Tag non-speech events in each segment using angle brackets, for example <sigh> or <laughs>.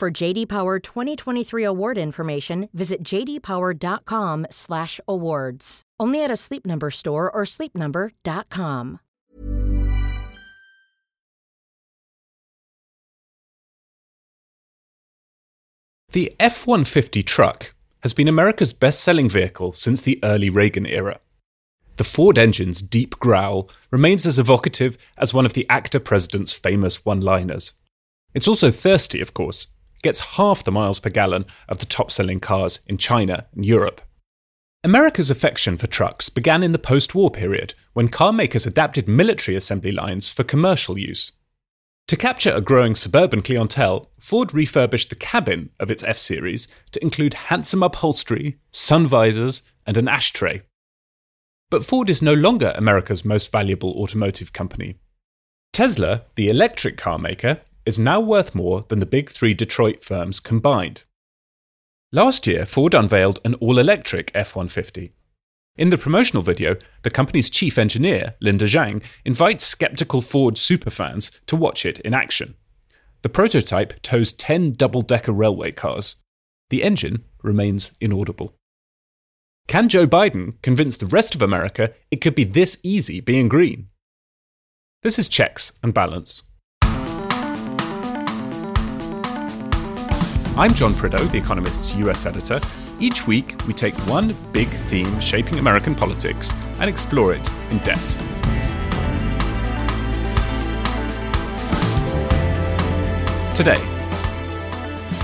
For JD Power 2023 award information, visit jdpower.com/awards. Only at a Sleep Number store or sleepnumber.com. The F-150 truck has been America's best-selling vehicle since the early Reagan era. The Ford engine's deep growl remains as evocative as one of the actor president's famous one-liners. It's also thirsty, of course, gets half the miles per gallon of the top selling cars in China and Europe. America's affection for trucks began in the post war period when car makers adapted military assembly lines for commercial use. To capture a growing suburban clientele, Ford refurbished the cabin of its F Series to include handsome upholstery, sun visors, and an ashtray. But Ford is no longer America's most valuable automotive company. Tesla, the electric car maker, is now worth more than the big three Detroit firms combined. Last year, Ford unveiled an all electric F 150. In the promotional video, the company's chief engineer, Linda Zhang, invites skeptical Ford superfans to watch it in action. The prototype tows 10 double decker railway cars. The engine remains inaudible. Can Joe Biden convince the rest of America it could be this easy being green? This is Checks and Balance. I'm John Prideaux, The Economist's US editor. Each week, we take one big theme shaping American politics and explore it in depth. Today,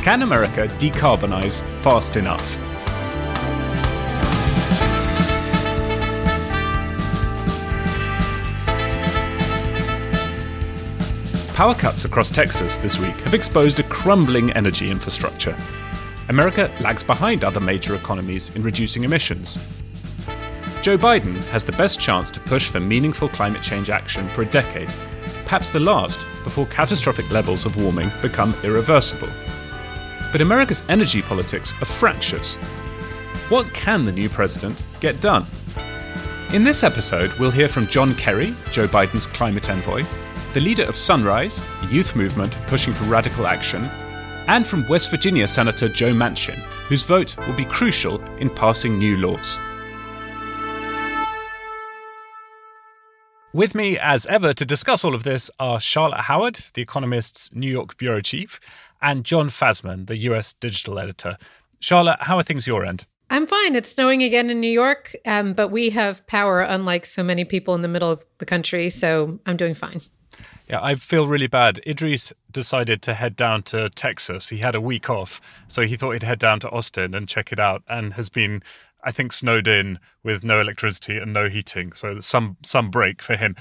can America decarbonize fast enough? Power cuts across Texas this week have exposed a crumbling energy infrastructure. America lags behind other major economies in reducing emissions. Joe Biden has the best chance to push for meaningful climate change action for a decade, perhaps the last before catastrophic levels of warming become irreversible. But America's energy politics are fractious. What can the new president get done? In this episode, we'll hear from John Kerry, Joe Biden's climate envoy, the leader of Sunrise, a youth movement pushing for radical action, and from West Virginia Senator Joe Manchin, whose vote will be crucial in passing new laws. With me, as ever, to discuss all of this are Charlotte Howard, The Economist's New York bureau chief, and John Fasman, the US digital editor. Charlotte, how are things your end? I'm fine. It's snowing again in New York, um, but we have power, unlike so many people in the middle of the country, so I'm doing fine. Yeah, I feel really bad. Idrees decided to head down to Texas. He had a week off, so he thought he'd head down to Austin and check it out, and has been, I think, snowed in with no electricity and no heating. So some some break for him.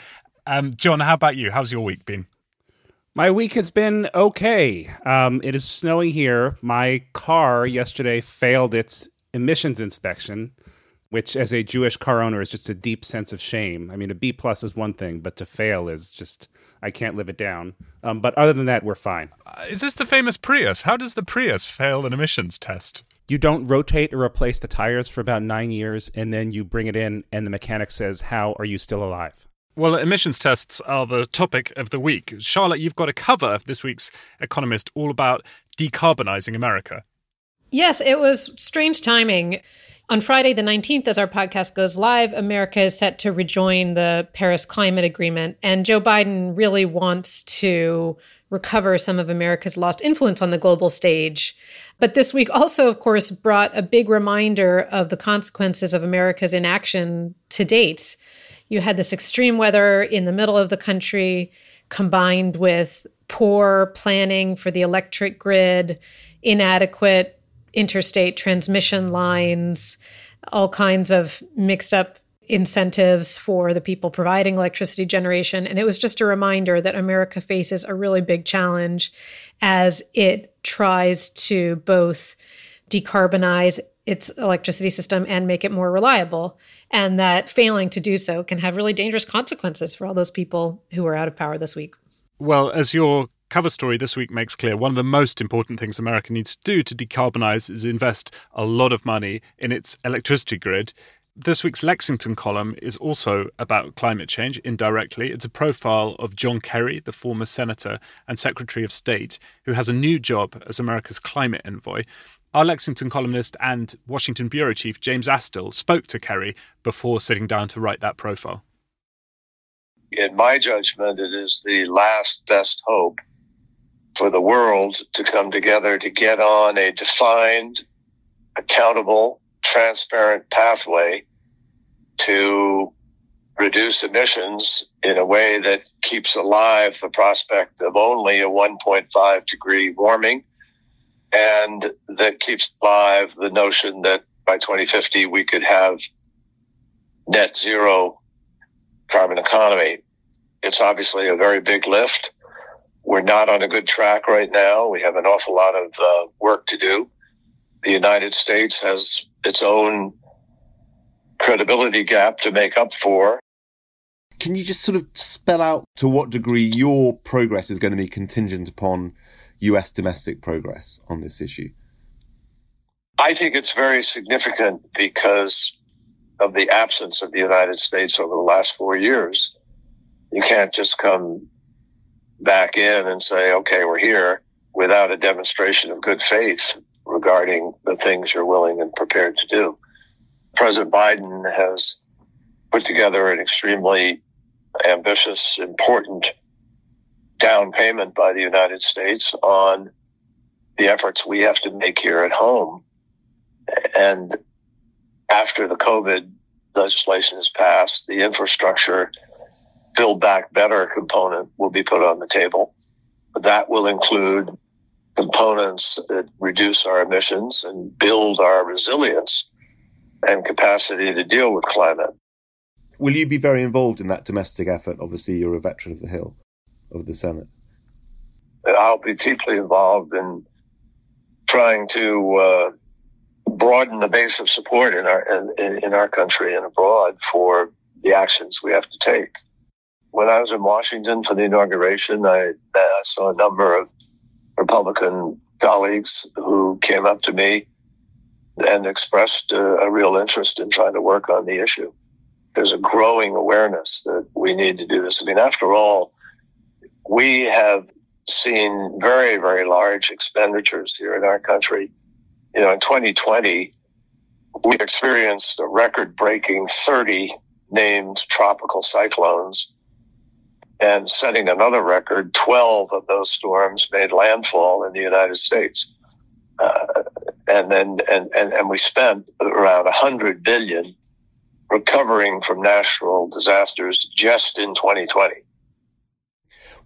Um, John, how about you? How's your week been? My week has been okay. Um, it is snowing here. My car yesterday failed its emissions inspection which as a Jewish car owner is just a deep sense of shame. I mean, a B plus is one thing, but to fail is just I can't live it down. Um, but other than that, we're fine. Uh, is this the famous Prius? How does the Prius fail an emissions test? You don't rotate or replace the tires for about nine years, and then you bring it in, and the mechanic says, "How are you still alive?" Well, emissions tests are the topic of the week. Charlotte, you've got a cover of this week's Economist all about decarbonizing America. Yes, it was strange timing. On Friday, the 19th, as our podcast goes live, America is set to rejoin the Paris Climate Agreement. And Joe Biden really wants to recover some of America's lost influence on the global stage. But this week also, of course, brought a big reminder of the consequences of America's inaction to date. You had this extreme weather in the middle of the country combined with poor planning for the electric grid, inadequate interstate transmission lines, all kinds of mixed up incentives for the people providing electricity generation. And it was just a reminder that America faces a really big challenge as it tries to both decarbonize its electricity system and make it more reliable. And that failing to do so can have really dangerous consequences for all those people who are out of power this week. Well, as your cover story this week makes clear, one of the most important things America needs to do to decarbonize is invest a lot of money in its electricity grid. This week's Lexington column is also about climate change indirectly. It's a profile of John Kerry, the former senator and secretary of state, who has a new job as America's climate envoy. Our Lexington columnist and Washington bureau chief James Astill spoke to Kerry before sitting down to write that profile. In my judgment, it is the last best hope for the world to come together to get on a defined, accountable, transparent pathway to reduce emissions in a way that keeps alive the prospect of only a 1.5 degree warming and that keeps alive the notion that by 2050 we could have net zero carbon economy. It's obviously a very big lift. We're not on a good track right now. We have an awful lot of uh, work to do. The United States has its own credibility gap to make up for. Can you just sort of spell out to what degree your progress is going to be contingent upon US domestic progress on this issue? I think it's very significant because of the absence of the United States over the last four years. You can't just come back in and say, okay, we're here without a demonstration of good faith regarding the things you're willing and prepared to do. President Biden has put together an extremely ambitious, important down payment by the United States on the efforts we have to make here at home. And after the COVID legislation is passed, the infrastructure build back better component will be put on the table. That will include components that reduce our emissions and build our resilience and capacity to deal with climate. Will you be very involved in that domestic effort? Obviously, you're a veteran of the Hill, of the Senate. I'll be deeply involved in trying to uh, broaden the base of support in our in, in our country and abroad for the actions we have to take. When I was in Washington for the inauguration, I, saw a number of Republican colleagues who came up to me and expressed a, a real interest in trying to work on the issue. There's a growing awareness that we need to do this. I mean, after all, we have seen very, very large expenditures here in our country. You know, in 2020, we experienced a record breaking 30 named tropical cyclones and setting another record, 12 of those storms made landfall in the United States. Uh, and then and, and, and we spent around 100 billion recovering from natural disasters just in 2020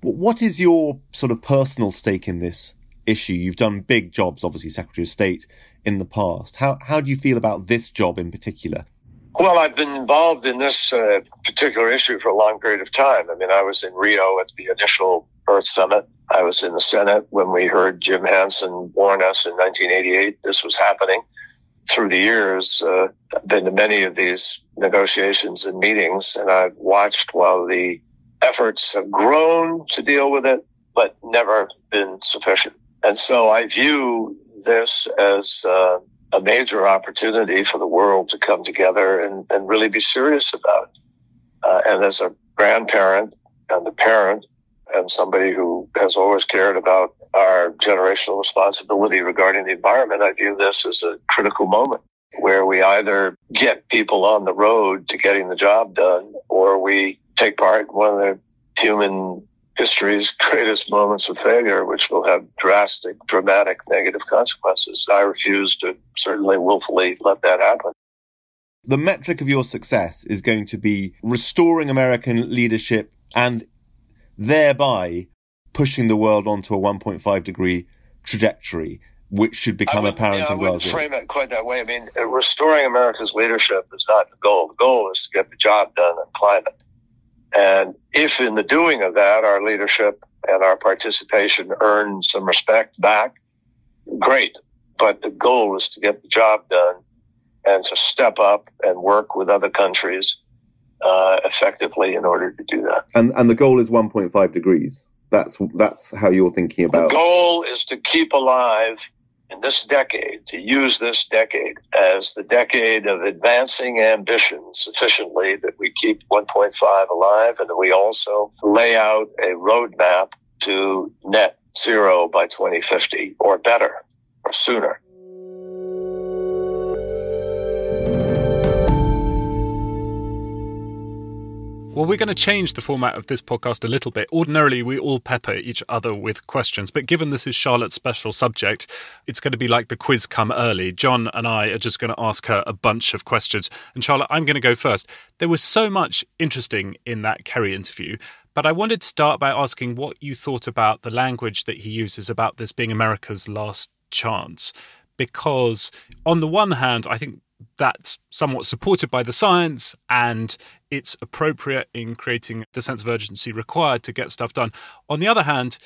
what is your sort of personal stake in this issue? You've done big jobs obviously secretary of state in the past. How how do you feel about this job in particular well, I've been involved in this uh, particular issue for a long period of time. I mean, I was in Rio at the initial Earth Summit. I was in the Senate when we heard Jim Hansen warn us in 1988 this was happening. Through the years, uh, I've been to many of these negotiations and meetings, and I've watched while the efforts have grown to deal with it, but never been sufficient. And so I view this as uh, a major opportunity for the world to come together and, and really be serious about it. Uh, and as a grandparent and a parent and somebody who has always cared about our generational responsibility regarding the environment, I view this as a critical moment where we either get people on the road to getting the job done or we take part in one of the human history's greatest moments of failure, which will have drastic, dramatic negative consequences. I refuse to certainly willfully let that happen. The metric of your success is going to be restoring American leadership and thereby pushing the world onto a 1.5 degree trajectory. which should become apparent yeah, in Glasgow? I frame it quite that way. I mean, restoring America's leadership is not the goal. The goal is to get the job done on climate. And if in the doing of that, our leadership and our participation earn some respect back, great. But the goal is to get the job done and to step up and work with other countries uh, effectively in order to do that. And and the goal is 1.5 degrees. That's that's how you're thinking about. The goal is to keep alive in this decade, to use this decade as the decade of advancing ambition sufficiently that we keep 1.5 alive and that we also lay out a roadmap to net zero by 2050 or better or sooner. Well, we're going to change the format of this podcast a little bit. Ordinarily, we all pepper each other with questions, but given this is Charlotte's special subject, it's going to be like the quiz come early. John and I are just going to ask her a bunch of questions. And Charlotte, I'm going to go first. There was so much interesting in that Kerry interview, but I wanted to start by asking what you thought about the language that he uses about this being America's last chance. Because, on the one hand, I think that's somewhat supported by the science and it's appropriate in creating the sense of urgency required to get stuff done. On the other hand,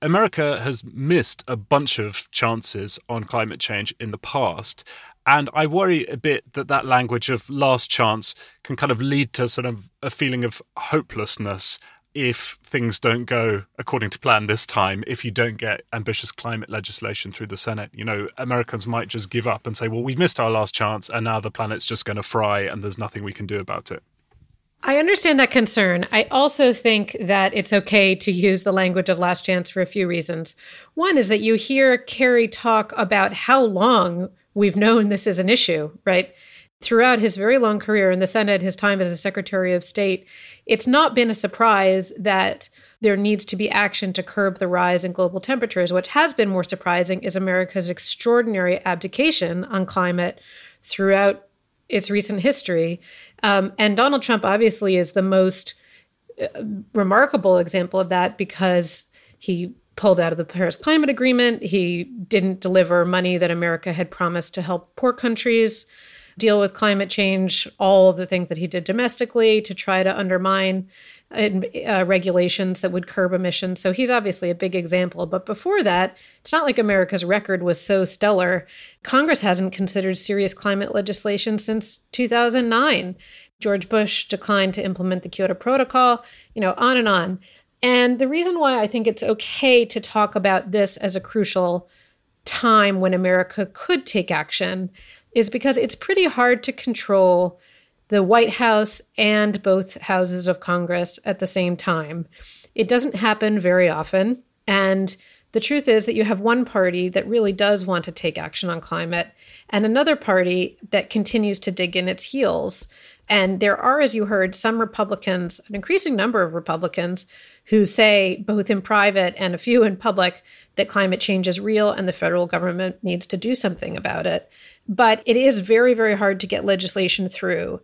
America has missed a bunch of chances on climate change in the past. And I worry a bit that that language of last chance can kind of lead to sort of a feeling of hopelessness if things don't go according to plan this time, if you don't get ambitious climate legislation through the Senate, you know, Americans might just give up and say, well, we've missed our last chance and now the planet's just going to fry and there's nothing we can do about it. I understand that concern. I also think that it's okay to use the language of last chance for a few reasons. One is that you hear Kerry talk about how long we've known this is an issue, right? Throughout his very long career in the Senate, his time as a Secretary of State, it's not been a surprise that there needs to be action to curb the rise in global temperatures. What has been more surprising is America's extraordinary abdication on climate throughout its recent history. Um, and Donald Trump obviously is the most uh, remarkable example of that because he pulled out of the Paris Climate Agreement. He didn't deliver money that America had promised to help poor countries deal with climate change, all of the things that he did domestically to try to undermine uh, regulations that would curb emissions. So he's obviously a big example. But before that, it's not like America's record was so stellar. Congress hasn't considered serious climate legislation since 2009. George Bush declined to implement the Kyoto Protocol, you know, on and on. And the reason why I think it's okay to talk about this as a crucial time when America could take action is because it's pretty hard to control the White House and both houses of Congress at the same time. It doesn't happen very often. And the truth is that you have one party that really does want to take action on climate and another party that continues to dig in its heels. And there are, as you heard, some Republicans, an increasing number of Republicans, who say, both in private and a few in public, that climate change is real and the federal government needs to do something about it. But it is very, very hard to get legislation through.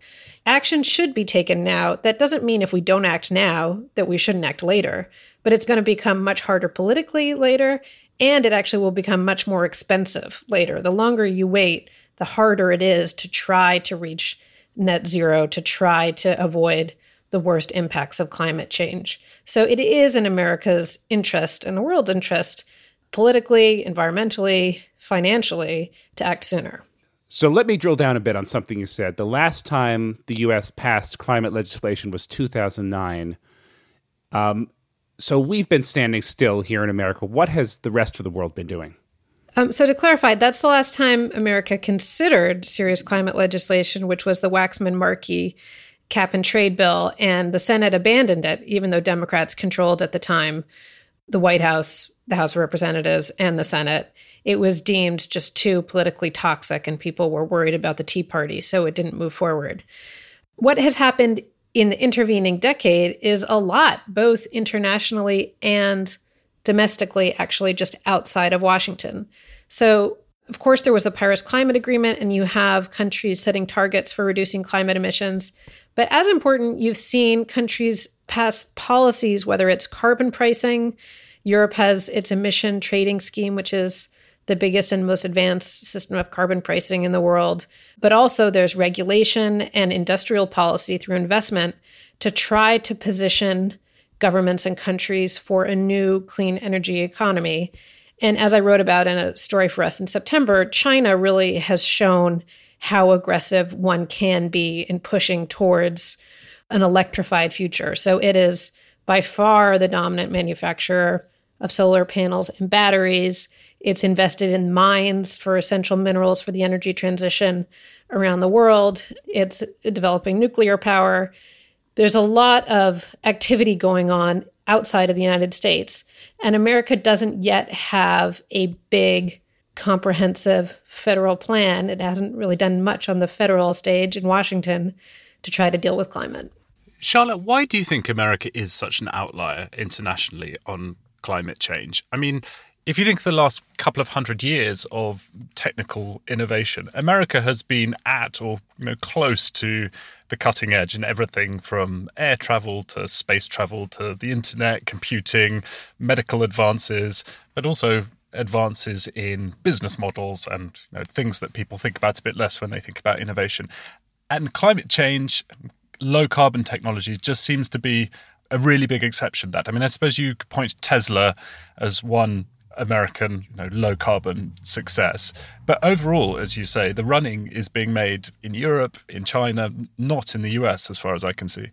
Action should be taken now. That doesn't mean if we don't act now that we shouldn't act later, but it's going to become much harder politically later, and it actually will become much more expensive later. The longer you wait, the harder it is to try to reach net zero, to try to avoid the worst impacts of climate change. So it is in America's interest and the world's interest, politically, environmentally, financially, to act sooner. So let me drill down a bit on something you said. The last time the U.S. passed climate legislation was 2009. Um, so we've been standing still here in America. What has the rest of the world been doing? Um, so to clarify, that's the last time America considered serious climate legislation, which was the Waxman-Markey cap and trade bill, and the Senate abandoned it, even though Democrats controlled at the time the White House, the House of Representatives, and the Senate. It was deemed just too politically toxic, and people were worried about the Tea Party, so it didn't move forward. What has happened in the intervening decade is a lot, both internationally and domestically, actually, just outside of Washington. So, of course, there was the Paris Climate Agreement, and you have countries setting targets for reducing climate emissions. But as important, you've seen countries pass policies, whether it's carbon pricing, Europe has its emission trading scheme, which is the biggest and most advanced system of carbon pricing in the world. But also, there's regulation and industrial policy through investment to try to position governments and countries for a new clean energy economy. And as I wrote about in a story for us in September, China really has shown how aggressive one can be in pushing towards an electrified future. So it is by far the dominant manufacturer of solar panels and batteries. It's invested in mines for essential minerals for the energy transition around the world. It's developing nuclear power. There's a lot of activity going on outside of the United States. And America doesn't yet have a big, comprehensive federal plan. It hasn't really done much on the federal stage in Washington to try to deal with climate. Charlotte, why do you think America is such an outlier internationally on climate change? I mean, if you think the last couple of hundred years of technical innovation, America has been at or you know close to the cutting edge in everything from air travel to space travel to the internet, computing, medical advances, but also advances in business models and you know, things that people think about a bit less when they think about innovation. And climate change, low carbon technology just seems to be a really big exception that. I mean, I suppose you could point Tesla as one American, you know, low carbon success. But overall, as you say, the running is being made in Europe, in China, not in the US, as far as I can see.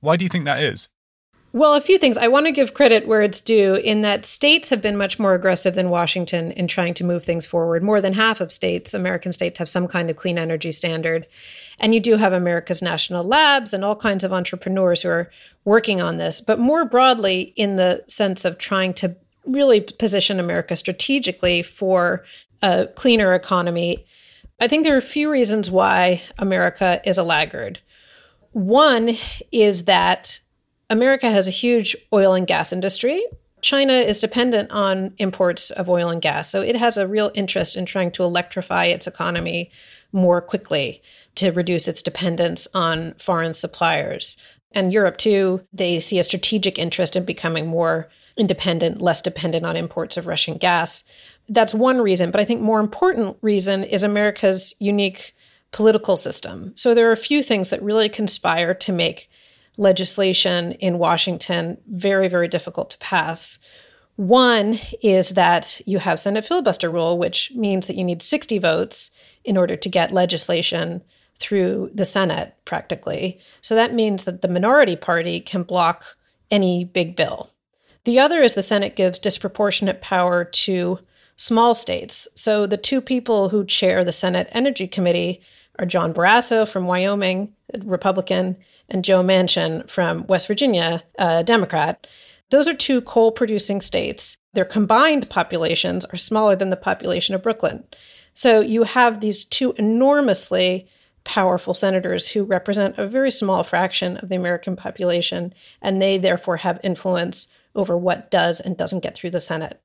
Why do you think that is? Well, a few things. I want to give credit where it's due in that states have been much more aggressive than Washington in trying to move things forward. More than half of states, American states, have some kind of clean energy standard. And you do have America's national labs and all kinds of entrepreneurs who are working on this. But more broadly, in the sense of trying to really position America strategically for a cleaner economy, I think there are a few reasons why America is a laggard. One is that America has a huge oil and gas industry. China is dependent on imports of oil and gas. So it has a real interest in trying to electrify its economy more quickly to reduce its dependence on foreign suppliers. And Europe, too, they see a strategic interest in becoming more independent, less dependent on imports of Russian gas. That's one reason. But I think more important reason is America's unique political system. So there are a few things that really conspire to make legislation in Washington very, very difficult to pass. One is that you have Senate filibuster rule, which means that you need 60 votes in order to get legislation through the Senate practically. So that means that the minority party can block any big bill. The other is the Senate gives disproportionate power to small states. So the two people who chair the Senate Energy Committee are John Barrasso from Wyoming, Republican, and Joe Manchin from West Virginia, a Democrat. Those are two coal producing states. Their combined populations are smaller than the population of Brooklyn. So you have these two enormously powerful senators who represent a very small fraction of the American population, and they therefore have influence over what does and doesn't get through the Senate.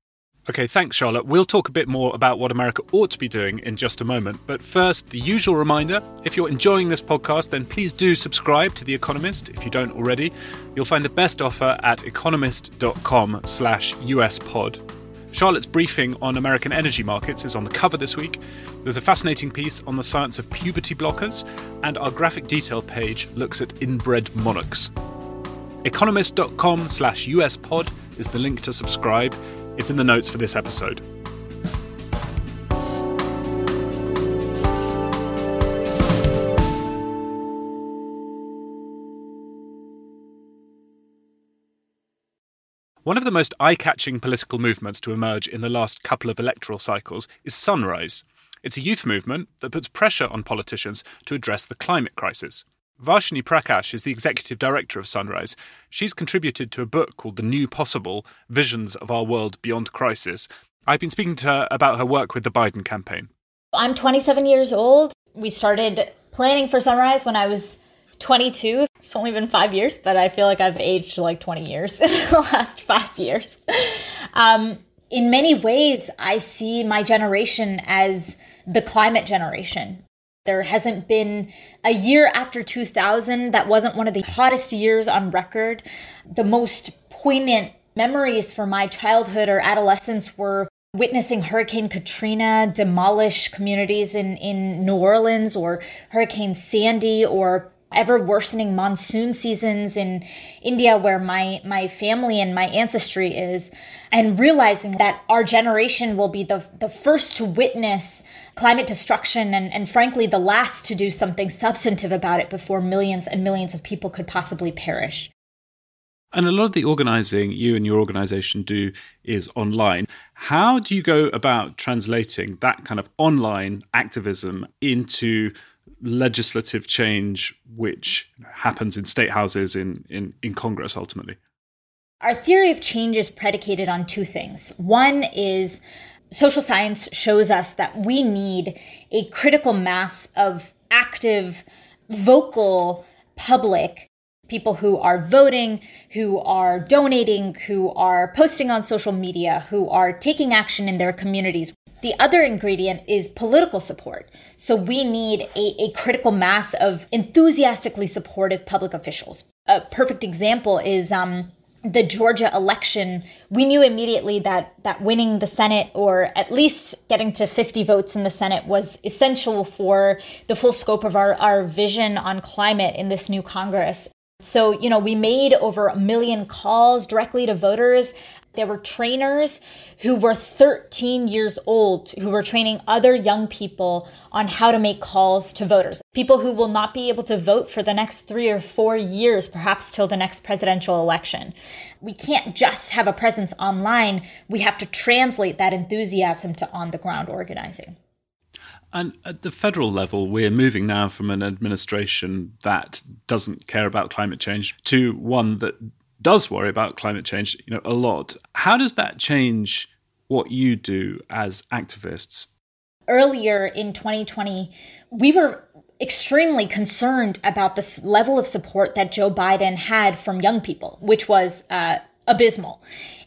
Okay, thanks, Charlotte. We'll talk a bit more about what America ought to be doing in just a moment. But first, the usual reminder if you're enjoying this podcast, then please do subscribe to The Economist if you don't already. You'll find the best offer at economist.com slash uspod. Charlotte's briefing on American energy markets is on the cover this week. There's a fascinating piece on the science of puberty blockers, and our graphic detail page looks at inbred monarchs. Economist.com slash uspod is the link to subscribe it's in the notes for this episode. One of the most eye catching political movements to emerge in the last couple of electoral cycles is Sunrise. It's a youth movement that puts pressure on politicians to address the climate crisis. Varshini Prakash is the executive director of Sunrise. She's contributed to a book called The New Possible Visions of Our World Beyond Crisis. I've been speaking to her about her work with the Biden campaign. I'm 27 years old. We started planning for Sunrise when I was 22. It's only been five years, but I feel like I've aged like 20 years <laughs> in the last five years. Um, in many ways, I see my generation as the climate generation. There hasn't been a year after 2000 that wasn't one of the hottest years on record. The most poignant memories for my childhood or adolescence were witnessing Hurricane Katrina demolish communities in, in New Orleans or Hurricane Sandy or ever worsening monsoon seasons in India where my my family and my ancestry is and realizing that our generation will be the the first to witness climate destruction and and frankly the last to do something substantive about it before millions and millions of people could possibly perish. And a lot of the organizing you and your organization do is online. How do you go about translating that kind of online activism into legislative change which happens in state houses in, in, in Congress ultimately? Our theory of change is predicated on two things. One is social science shows us that we need a critical mass of active, vocal public people who are voting, who are donating, who are posting on social media, who are taking action in their communities. The other ingredient is political support. So we need a, a critical mass of enthusiastically supportive public officials. A perfect example is um, the Georgia election. We knew immediately that that winning the Senate or at least getting to 50 votes in the Senate was essential for the full scope of our, our vision on climate in this new Congress. So, you know, we made over a million calls directly to voters. There were trainers who were 13 years old who were training other young people on how to make calls to voters. People who will not be able to vote for the next three or four years, perhaps till the next presidential election. We can't just have a presence online. We have to translate that enthusiasm to on the ground organizing. And at the federal level, we're moving now from an administration that doesn't care about climate change to one that does worry about climate change, you know, a lot. How does that change what you do as activists? Earlier in 2020, we were extremely concerned about the level of support that Joe Biden had from young people, which was uh, abysmal.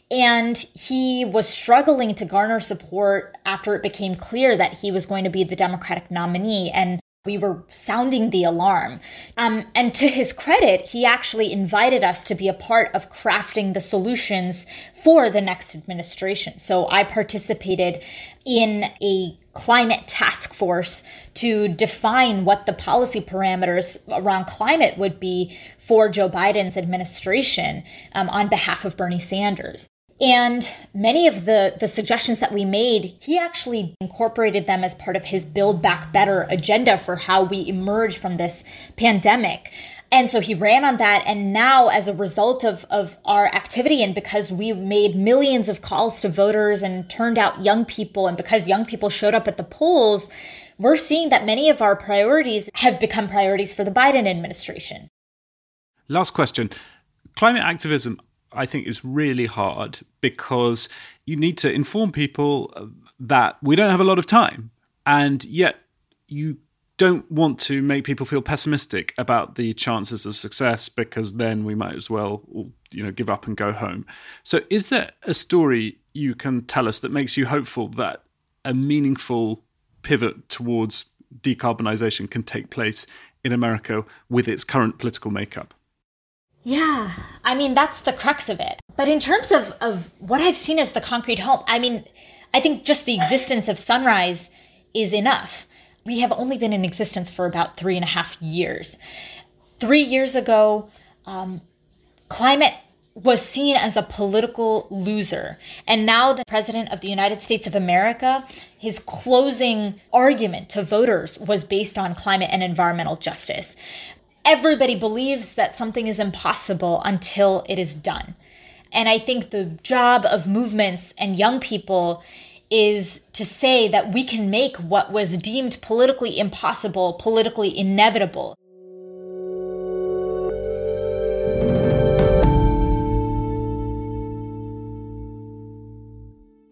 And he was struggling to garner support after it became clear that he was going to be the Democratic nominee. And we were sounding the alarm. Um, and to his credit, he actually invited us to be a part of crafting the solutions for the next administration. So I participated in a climate task force to define what the policy parameters around climate would be for Joe Biden's administration um, on behalf of Bernie Sanders. And many of the, the suggestions that we made, he actually incorporated them as part of his Build Back Better agenda for how we emerge from this pandemic. And so he ran on that. And now, as a result of, of our activity, and because we made millions of calls to voters and turned out young people, and because young people showed up at the polls, we're seeing that many of our priorities have become priorities for the Biden administration. Last question climate activism I think is really hard because you need to inform people that we don't have a lot of time, and yet you don't want to make people feel pessimistic about the chances of success because then we might as well you know give up and go home. So is there a story you can tell us that makes you hopeful that a meaningful pivot towards decarbonization can take place in america with its current political makeup yeah, I mean, that's the crux of it. But in terms of, of what I've seen as the concrete home, I mean, I think just the existence of Sunrise is enough. We have only been in existence for about three and a half years. Three years ago, um, climate was seen as a political loser. And now the president of the United States of America, his closing argument to voters was based on climate and environmental justice everybody believes that something is impossible until it is done. And I think the job of movements and young people is to say that we can make what was deemed politically impossible, politically inevitable.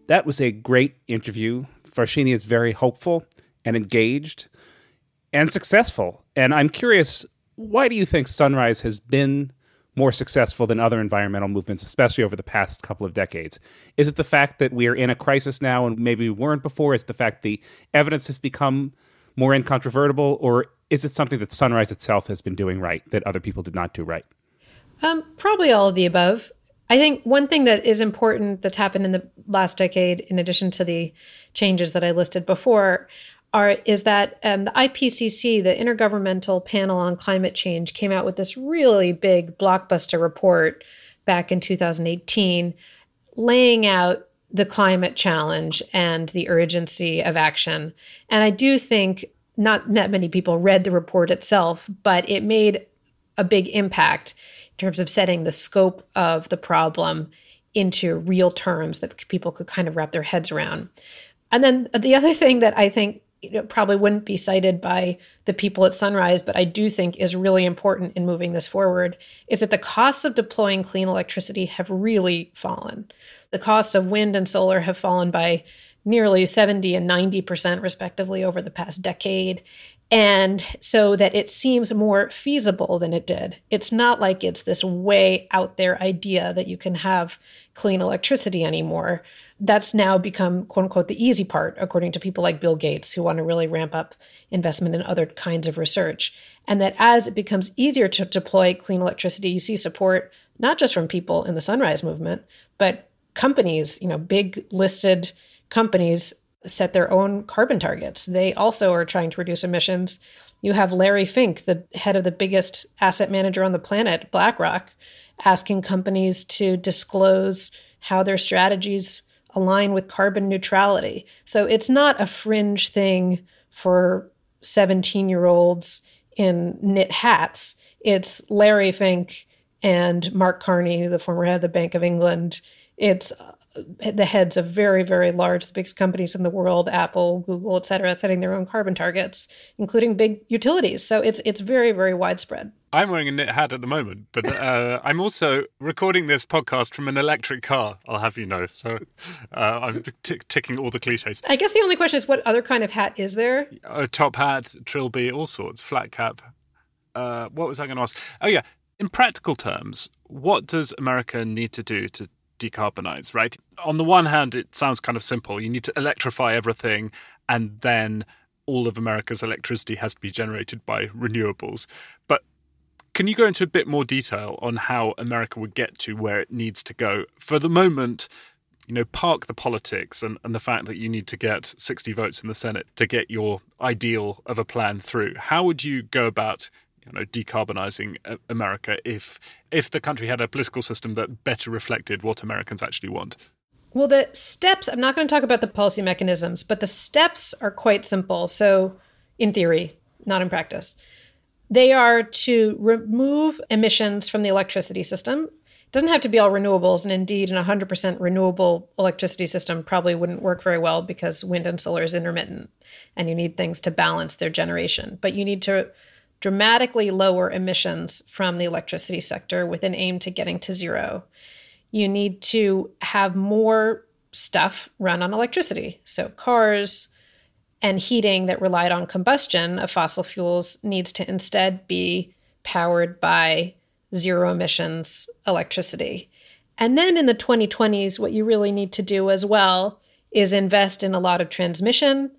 That was a great interview. Varshini is very hopeful and engaged and successful. And I'm curious why do you think Sunrise has been more successful than other environmental movements, especially over the past couple of decades? Is it the fact that we are in a crisis now and maybe we weren't before? Is it the fact the evidence has become more incontrovertible? Or is it something that Sunrise itself has been doing right that other people did not do right? Um, probably all of the above. I think one thing that is important that's happened in the last decade, in addition to the changes that I listed before, are is that um, the IPCC, the Intergovernmental Panel on Climate Change, came out with this really big blockbuster report back in 2018, laying out the climate challenge and the urgency of action. And I do think not that many people read the report itself, but it made a big impact in terms of setting the scope of the problem into real terms that people could kind of wrap their heads around. And then the other thing that I think know, probably wouldn't be cited by the people at Sunrise, but I do think is really important in moving this forward, is that the costs of deploying clean electricity have really fallen. The costs of wind and solar have fallen by nearly 70 and 90% respectively over the past decade. And so that it seems more feasible than it did. It's not like it's this way out there idea that you can have clean electricity anymore. That's now become, quote unquote, the easy part, according to people like Bill Gates, who want to really ramp up investment in other kinds of research. And that as it becomes easier to deploy clean electricity, you see support not just from people in the Sunrise Movement, but companies, you know, big listed companies set their own carbon targets. They also are trying to reduce emissions. You have Larry Fink, the head of the biggest asset manager on the planet, BlackRock, asking companies to disclose how their strategies align with carbon neutrality. So it's not a fringe thing for 17 year olds in knit hats. It's Larry Fink and Mark Carney, the former head of the Bank of England. It's the heads of very, very large, the biggest companies in the world, Apple, Google, et cetera, setting their own carbon targets, including big utilities. So it's it's very, very widespread. I'm wearing a knit hat at the moment, but uh, <laughs> I'm also recording this podcast from an electric car. I'll have you know. So uh, I'm t- ticking all the cliches. I guess the only question is, what other kind of hat is there? A top hat, trilby, all sorts, flat cap. Uh, what was I going to ask? Oh yeah, in practical terms, what does America need to do to decarbonize, right? On the one hand, it sounds kind of simple. You need to electrify everything, and then all of America's electricity has to be generated by renewables. But can you go into a bit more detail on how America would get to where it needs to go? For the moment, you know, park the politics and, and the fact that you need to get 60 votes in the Senate to get your ideal of a plan through. How would you go about you know, decarbonizing America if if the country had a political system that better reflected what Americans actually want? Well, the steps, I'm not going to talk about the policy mechanisms, but the steps are quite simple. So, in theory, not in practice. They are to remove emissions from the electricity system. It doesn't have to be all renewables. And indeed, an 100% renewable electricity system probably wouldn't work very well because wind and solar is intermittent and you need things to balance their generation. But you need to dramatically lower emissions from the electricity sector with an aim to getting to zero. You need to have more stuff run on electricity. So, cars and heating that relied on combustion of fossil fuels needs to instead be powered by zero emissions electricity. And then in the 2020s, what you really need to do as well is invest in a lot of transmission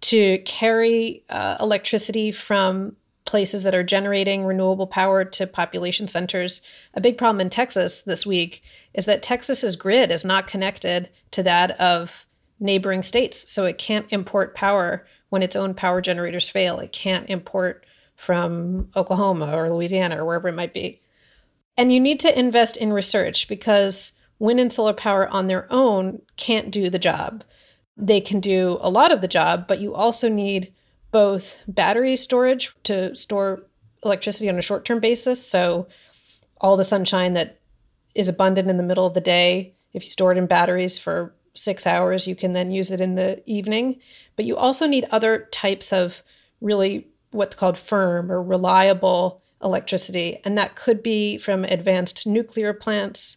to carry uh, electricity from places that are generating renewable power to population centers. A big problem in Texas this week is that Texas's grid is not connected to that of neighboring states. So it can't import power when its own power generators fail. It can't import from Oklahoma or Louisiana or wherever it might be. And you need to invest in research because wind and solar power on their own can't do the job. They can do a lot of the job, but you also need both battery storage to store electricity on a short term basis. So, all the sunshine that is abundant in the middle of the day, if you store it in batteries for six hours, you can then use it in the evening. But you also need other types of really what's called firm or reliable electricity. And that could be from advanced nuclear plants.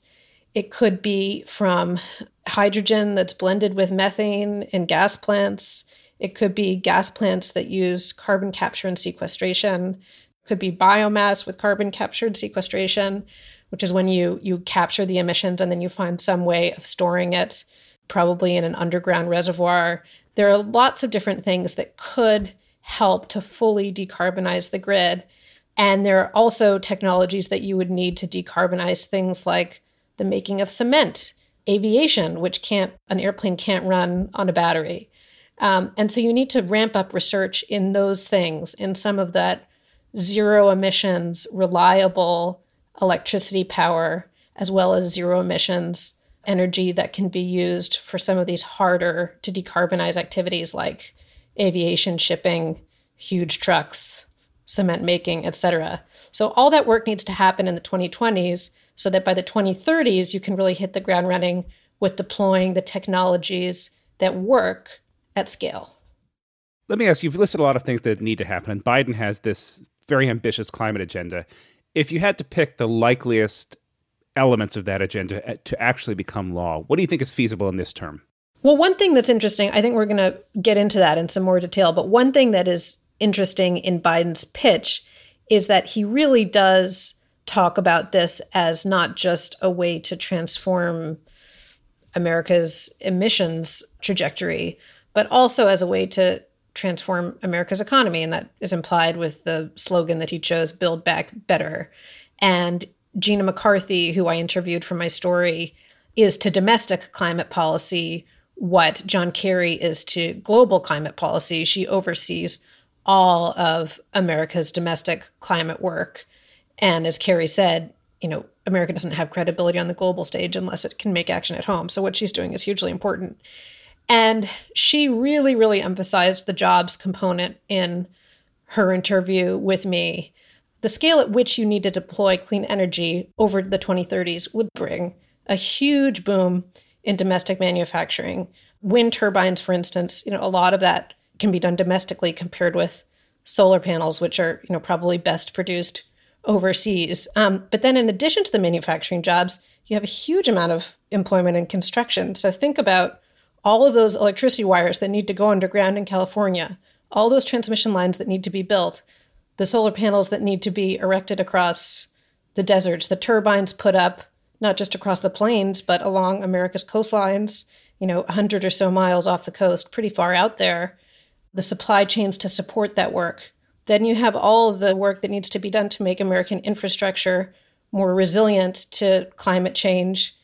It could be from hydrogen that's blended with methane in gas plants. It could be gas plants that use carbon capture and sequestration. It could be biomass with carbon capture and sequestration, which is when you you capture the emissions and then you find some way of storing it, probably in an underground reservoir. There are lots of different things that could help to fully decarbonize the grid. And there are also technologies that you would need to decarbonize things like the making of cement, aviation, which can't an airplane can't run on a battery. Um, and so you need to ramp up research in those things, in some of that zero emissions, reliable electricity power, as well as zero emissions energy that can be used for some of these harder to decarbonize activities like aviation, shipping, huge trucks, cement making, etc. So all that work needs to happen in the 2020s so that by the 2030s you can really hit the ground running with deploying the technologies that work at scale. Let me ask you, you've listed a lot of things that need to happen, and Biden has this very ambitious climate agenda. If you had to pick the likeliest elements of that agenda uh, to actually become law, what do you think is feasible in this term? Well, one thing that's interesting, I think we're going to get into that in some more detail, but one thing that is interesting in Biden's pitch is that he really does talk about this as not just a way to transform America's emissions trajectory, but also as a way to transform America's economy. And that is implied with the slogan that he chose Build Back Better. And Gina McCarthy, who I interviewed for my story, is to domestic climate policy what John Kerry is to global climate policy. She oversees all of America's domestic climate work. And as Kerry said, you know, America doesn't have credibility on the global stage unless it can make action at home. So what she's doing is hugely important. And she really, really emphasized the jobs component in her interview with me. The scale at which you need to deploy clean energy over the 2030s would bring a huge boom in domestic manufacturing. Wind turbines, for instance, you know, a lot of that can be done domestically compared with solar panels, which are, you know, probably best produced overseas. Um, but then in addition to the manufacturing jobs, you have a huge amount of employment in construction. So think about all of those electricity wires that need to go underground in California, all those transmission lines that need to be built, the solar panels that need to be erected across the deserts, the turbines put up not just across the plains, but along America's coastlines, you know, 100 or so miles off the coast, pretty far out there, the supply chains to support that work. Then you have all of the work that needs to be done to make American infrastructure more resilient to climate change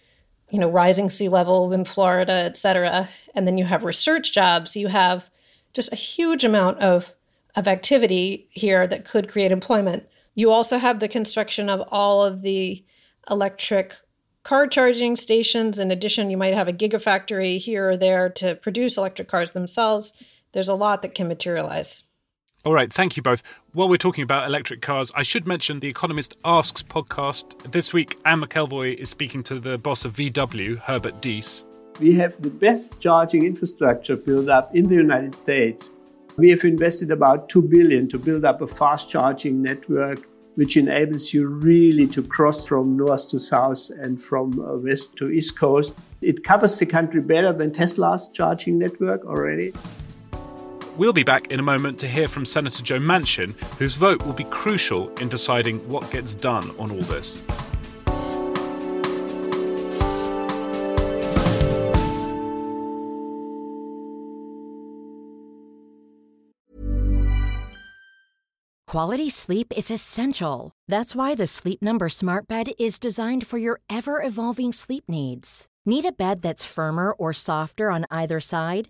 you know, rising sea levels in Florida, et cetera. And then you have research jobs. You have just a huge amount of, of activity here that could create employment. You also have the construction of all of the electric car charging stations. In addition, you might have a gigafactory here or there to produce electric cars themselves. There's a lot that can materialize. All right, thank you both. While we're talking about electric cars, I should mention the Economist Asks podcast. This week, Anne McElvoy is speaking to the boss of VW, Herbert Diess. We have the best charging infrastructure built up in the United States. We have invested about 2 billion to build up a fast charging network which enables you really to cross from north to south and from uh, west to east coast. It covers the country better than Tesla's charging network already. We'll be back in a moment to hear from Senator Joe Manchin, whose vote will be crucial in deciding what gets done on all this. Quality sleep is essential. That's why the Sleep Number Smart Bed is designed for your ever evolving sleep needs. Need a bed that's firmer or softer on either side?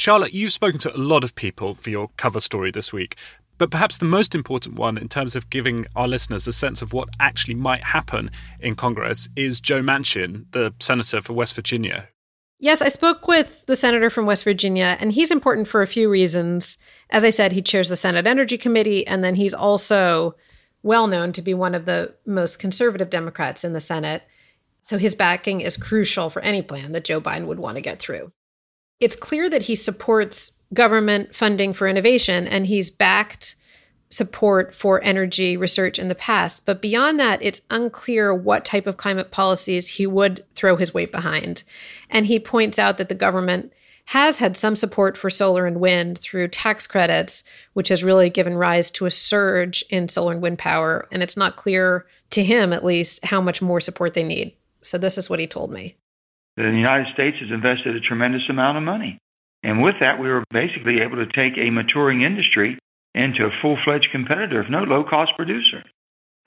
Charlotte, you've spoken to a lot of people for your cover story this week, but perhaps the most important one in terms of giving our listeners a sense of what actually might happen in Congress is Joe Manchin, the senator for West Virginia. Yes, I spoke with the senator from West Virginia, and he's important for a few reasons. As I said, he chairs the Senate Energy Committee, and then he's also well known to be one of the most conservative Democrats in the Senate. So his backing is crucial for any plan that Joe Biden would want to get through it's clear that he supports government funding for innovation and he's backed support for energy research in the past. But beyond that, it's unclear what type of climate policies he would throw his weight behind. And he points out that the government has had some support for solar and wind through tax credits, which has really given rise to a surge in solar and wind power. And it's not clear to him, at least, how much more support they need. So this is what he told me. The United States has invested a tremendous amount of money. And with that, we were basically able to take a maturing industry into a full fledged competitor, if no low cost producer.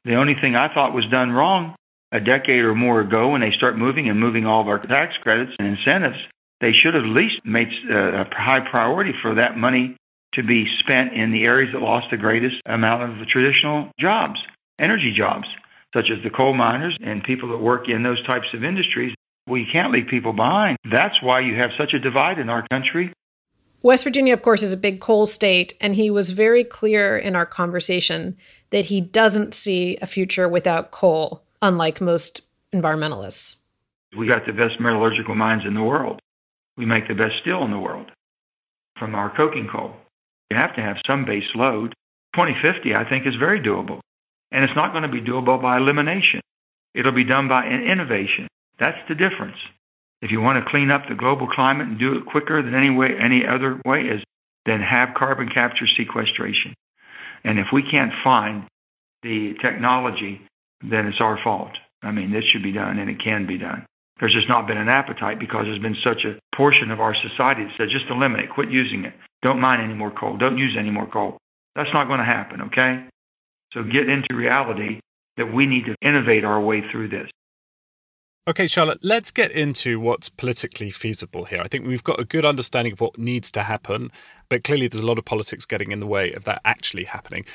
The only thing I thought was done wrong a decade or more ago when they start moving and moving all of our tax credits and incentives, they should have at least made uh, a high priority for that money to be spent in the areas that lost the greatest amount of the traditional jobs, energy jobs, such as the coal miners and people that work in those types of industries. You can't leave people behind. That's why you have such a divide in our country. West Virginia, of course, is a big coal state, and he was very clear in our conversation that he doesn't see a future without coal, unlike most environmentalists. We got the best metallurgical mines in the world. We make the best steel in the world from our coking coal. You have to have some base load. 2050, I think, is very doable. And it's not going to be doable by elimination. It'll be done by innovation. That's the difference. If you want to clean up the global climate and do it quicker than any way, any other way, is then have carbon capture sequestration. And if we can't find the technology, then it's our fault. I mean, this should be done and it can be done. There's just not been an appetite because there's been such a portion of our society that says just eliminate, quit using it. Don't mine any more coal. Don't use any more coal. That's not going to happen, okay? So get into reality that we need to innovate our way through this. Okay, Charlotte, let's get into what's politically feasible here. I think we've got a good understanding of what needs to happen, but clearly there's a lot of politics getting in the way of that actually happening.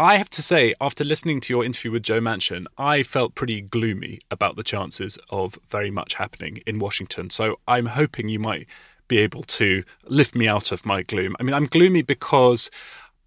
I have to say, after listening to your interview with Joe Manchin, I felt pretty gloomy about the chances of very much happening in Washington. So I'm hoping you might be able to lift me out of my gloom. I mean, I'm gloomy because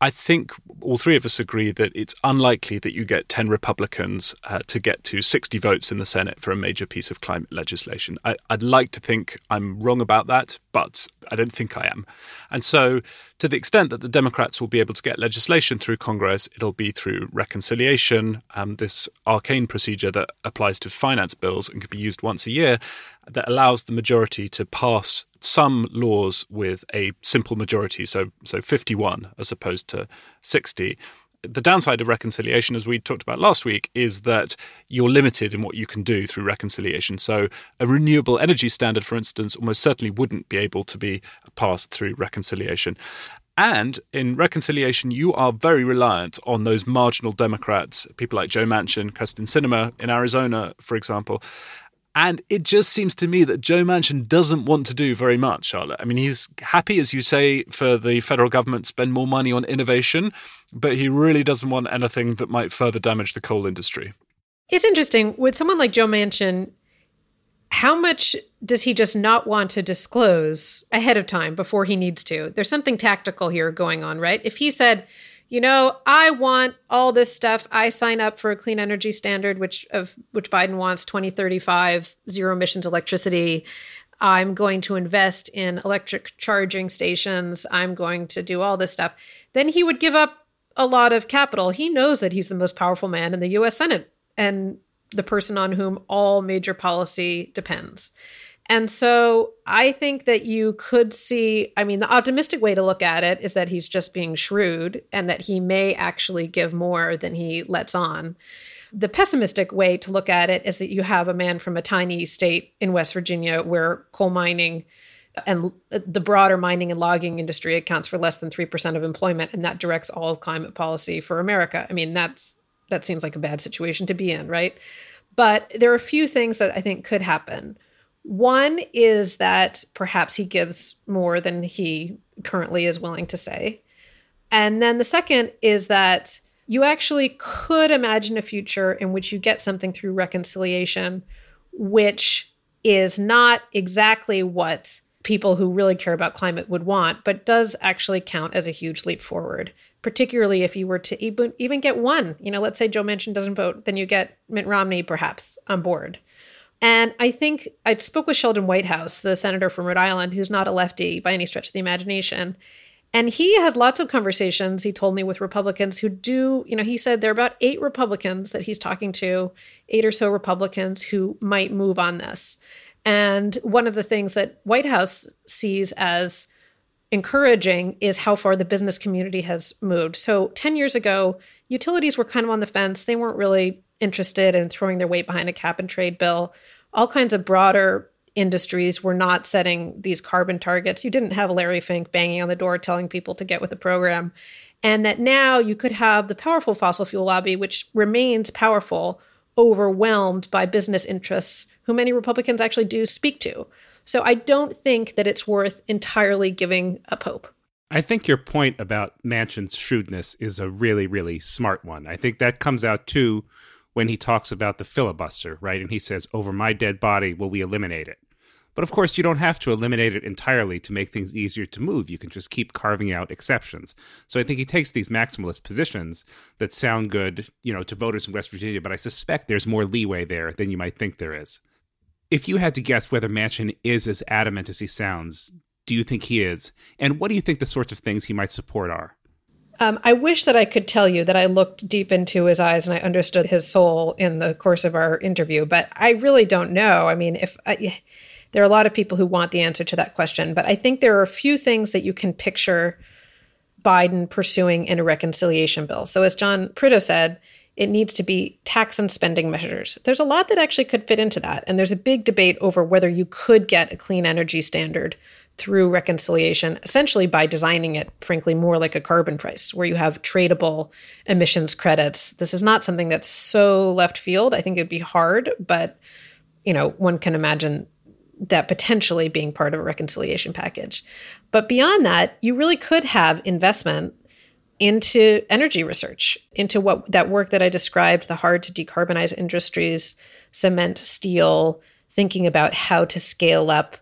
I think all three of us agree that it's unlikely that you get 10 Republicans uh, to get to 60 votes in the Senate for a major piece of climate legislation. I, would like to think I'm wrong about that, but I don't think I am. And so, to the extent that the Democrats will be able to get legislation through Congress, it'll be through reconciliation, um, this arcane procedure that applies to finance bills and can be used once a year that allows the majority to pass some laws with a simple majority, so so 51 as opposed to 60. The downside of reconciliation, as we talked about last week, is that you're limited in what you can do through reconciliation. So, a renewable energy standard, for instance, almost certainly wouldn't be able to be passed through reconciliation. And in reconciliation, you are very reliant on those marginal Democrats, people like Joe Manchin, Kyrsten Sinema in Arizona, for example. And it just seems to me that Joe Manchin doesn't want to do very much, Charlotte. I mean, he's happy, as you say, for the federal government to spend more money on innovation, but he really doesn't want anything that might further damage the coal industry. It's interesting. With someone like Joe Manchin, how much does he just not want to disclose ahead of time before he needs to? There's something tactical here going on, right? If he said, you know, I want all this stuff. I sign up for a clean energy standard, which of which Biden wants 2035 zero emissions electricity. I'm going to invest in electric charging stations. I'm going to do all this stuff. Then he would give up a lot of capital. He knows that he's the most powerful man in the US Senate and the person on whom all major policy depends. And so I think that you could see, I mean, the optimistic way to look at it is that he's just being shrewd and that he may actually give more than he lets on. The pessimistic way to look at it is that you have a man from a tiny state in West Virginia where coal mining and the broader mining and logging industry accounts for less than 3% of employment and that directs all climate policy for America. I mean, that's that seems like a bad situation to be in, right? But there are a few things that I think could happen. One is that perhaps he gives more than he currently is willing to say. And then the second is that you actually could imagine a future in which you get something through reconciliation, which is not exactly what people who really care about climate would want, but does actually count as a huge leap forward, particularly if you were to even, even get one. You know, let's say Joe Manchin doesn't vote, then you get Mitt Romney perhaps on board. And I think I spoke with Sheldon Whitehouse, the senator from Rhode Island, who's not a lefty by any stretch of the imagination. And he has lots of conversations, he told me, with Republicans who do, you know, he said there are about eight Republicans that he's talking to, eight or so Republicans who might move on this. And one of the things that Whitehouse sees as encouraging is how far the business community has moved. So 10 years ago, utilities were kind of on the fence. They weren't really interested in throwing their weight behind a cap and trade bill. All kinds of broader industries were not setting these carbon targets. You didn't have Larry Fink banging on the door telling people to get with the program. And that now you could have the powerful fossil fuel lobby, which remains powerful, overwhelmed by business interests who many Republicans actually do speak to. So I don't think that it's worth entirely giving up hope. I think your point about Manchin's shrewdness is a really, really smart one. I think that comes out too when he talks about the filibuster, right? And he says, Over my dead body, will we eliminate it? But of course, you don't have to eliminate it entirely to make things easier to move. You can just keep carving out exceptions. So I think he takes these maximalist positions that sound good, you know, to voters in West Virginia, but I suspect there's more leeway there than you might think there is. If you had to guess whether Manchin is as adamant as he sounds, do you think he is? And what do you think the sorts of things he might support are? Um, I wish that I could tell you that I looked deep into his eyes and I understood his soul in the course of our interview, but I really don't know. I mean, if I, there are a lot of people who want the answer to that question, but I think there are a few things that you can picture Biden pursuing in a reconciliation bill. So, as John Prideaux said, it needs to be tax and spending measures. There's a lot that actually could fit into that. And there's a big debate over whether you could get a clean energy standard through reconciliation, essentially by designing it, frankly, more like a carbon price, where you have tradable emissions credits. This is not something that's so left field. I think it'd be hard, but you know, one can imagine that potentially being part of a reconciliation package. But beyond that, you really could have investment into energy research, into what that work that I described, the hard to decarbonize industries, cement, steel, thinking about how to scale up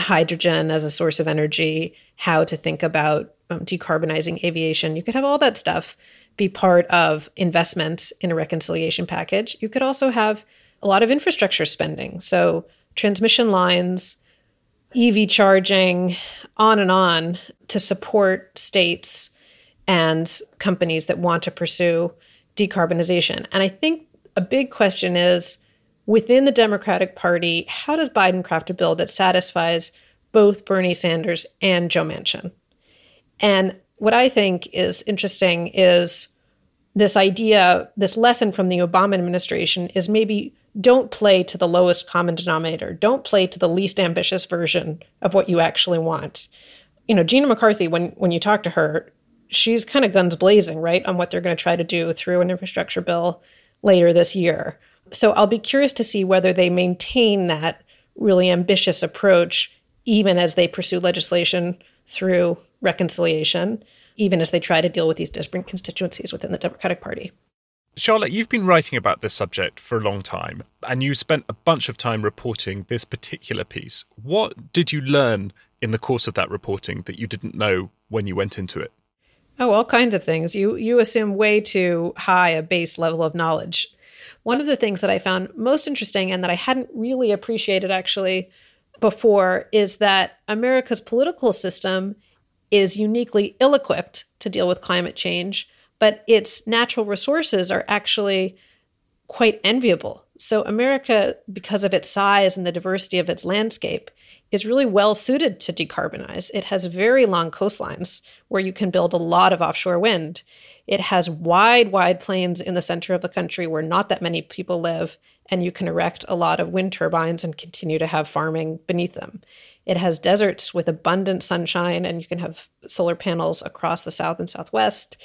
hydrogen as a source of energy, how to think about um, decarbonizing aviation. You could have all that stuff be part of investment in a reconciliation package. You could also have a lot of infrastructure spending. So, transmission lines, EV charging, on and on to support states and companies that want to pursue decarbonization. And I think a big question is within the Democratic Party, how does Biden craft a bill that satisfies both Bernie Sanders and Joe Manchin? And what I think is interesting is this idea, this lesson from the Obama administration is maybe don't play to the lowest common denominator. Don't play to the least ambitious version of what you actually want. You know, Gina McCarthy, when when you talk to her, she's kind of guns blazing, right, on what they're going to try to do through an infrastructure bill later this year. So I'll be curious to see whether they maintain that really ambitious approach, even as they pursue legislation through reconciliation, even as they try to deal with these different constituencies within the Democratic Party. Charlotte, you've been writing about this subject for a long time, and you spent a bunch of time reporting this particular piece. What did you learn in the course of that reporting that you didn't know when you went into it? Oh, all kinds of things. You you assume way too high a base level of knowledge. One of the things that I found most interesting and that I hadn't really appreciated actually before is that America's political system is uniquely ill equipped to deal with climate change, but its natural resources are actually quite enviable. So, America, because of its size and the diversity of its landscape, is really well suited to decarbonize. It has very long coastlines where you can build a lot of offshore wind. It has wide, wide plains in the center of the country where not that many people live, and you can erect a lot of wind turbines and continue to have farming beneath them. It has deserts with abundant sunshine, and you can have solar panels across the south and southwest.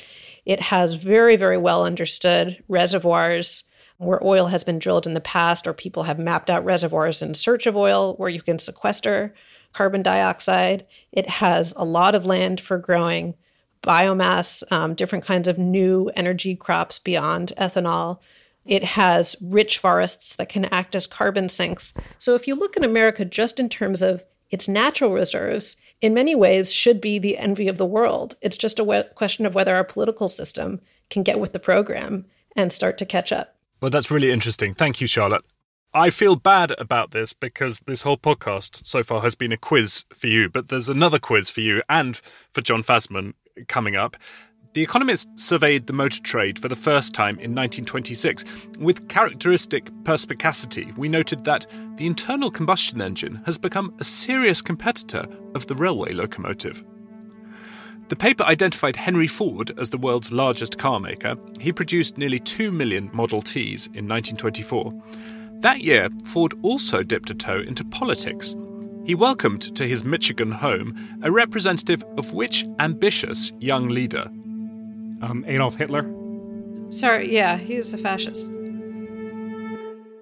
It has very, very well understood reservoirs where oil has been drilled in the past, or people have mapped out reservoirs in search of oil where you can sequester carbon dioxide. It has a lot of land for growing biomass, um, different kinds of new energy crops beyond ethanol. It has rich forests that can act as carbon sinks. So if you look at America just in terms of its natural reserves, in many ways should be the envy of the world. It's just a question of whether our political system can get with the program and start to catch up. Well, that's really interesting. Thank you, Charlotte. I feel bad about this because this whole podcast so far has been a quiz for you, but there's another quiz for you and for John Fasman coming up. The Economist surveyed the motor trade for the first time in 1926. With characteristic perspicacity, we noted that the internal combustion engine has become a serious competitor of the railway locomotive. The paper identified Henry Ford as the world's largest car maker. He produced nearly 2 million Model Ts in 1924. That year, Ford also dipped a toe into politics. He welcomed to his Michigan home a representative of which ambitious young leader? Um, Adolf Hitler? Sorry, yeah, he was a fascist.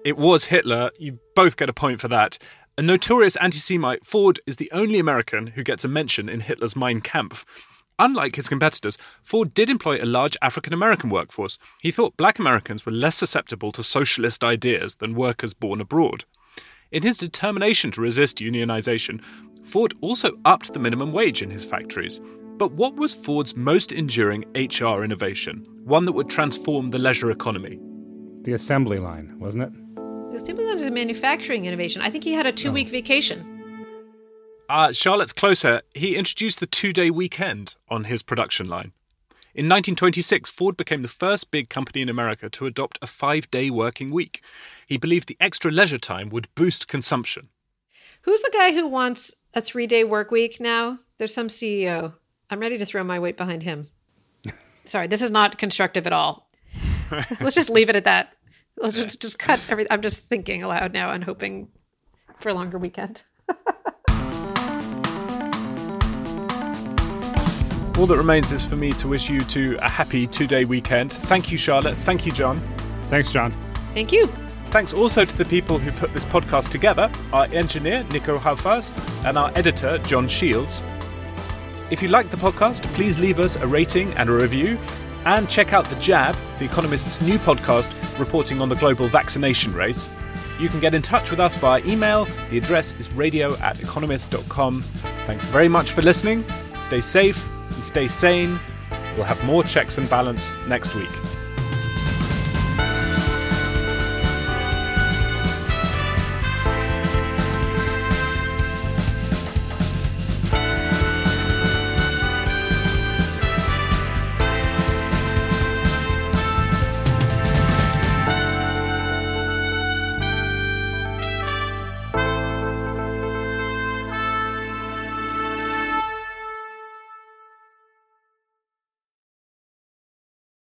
It was Hitler. You both get a point for that. A notorious anti Semite, Ford is the only American who gets a mention in Hitler's Mein Kampf. Unlike his competitors, Ford did employ a large African American workforce. He thought black Americans were less susceptible to socialist ideas than workers born abroad. In his determination to resist unionization, Ford also upped the minimum wage in his factories. But what was Ford's most enduring HR innovation? One that would transform the leisure economy? The assembly line, wasn't it? The assembly line is a manufacturing innovation. I think he had a two week oh. vacation. Uh, Charlotte's closer. He introduced the two day weekend on his production line. In 1926, Ford became the first big company in America to adopt a five day working week. He believed the extra leisure time would boost consumption. Who's the guy who wants a three day work week now? There's some CEO. I'm ready to throw my weight behind him. <laughs> Sorry, this is not constructive at all. <laughs> Let's just leave it at that. Let's just, just cut everything. I'm just thinking aloud now and hoping for a longer weekend. <laughs> All that remains is for me to wish you two a happy two day weekend. Thank you, Charlotte. Thank you, John. Thanks, John. Thank you. Thanks also to the people who put this podcast together our engineer, Nico Rofast, and our editor, John Shields. If you like the podcast, please leave us a rating and a review. And check out The Jab, The Economist's new podcast reporting on the global vaccination race. You can get in touch with us via email. The address is radio at economist.com. Thanks very much for listening. Stay safe and stay sane. We'll have more checks and balance next week.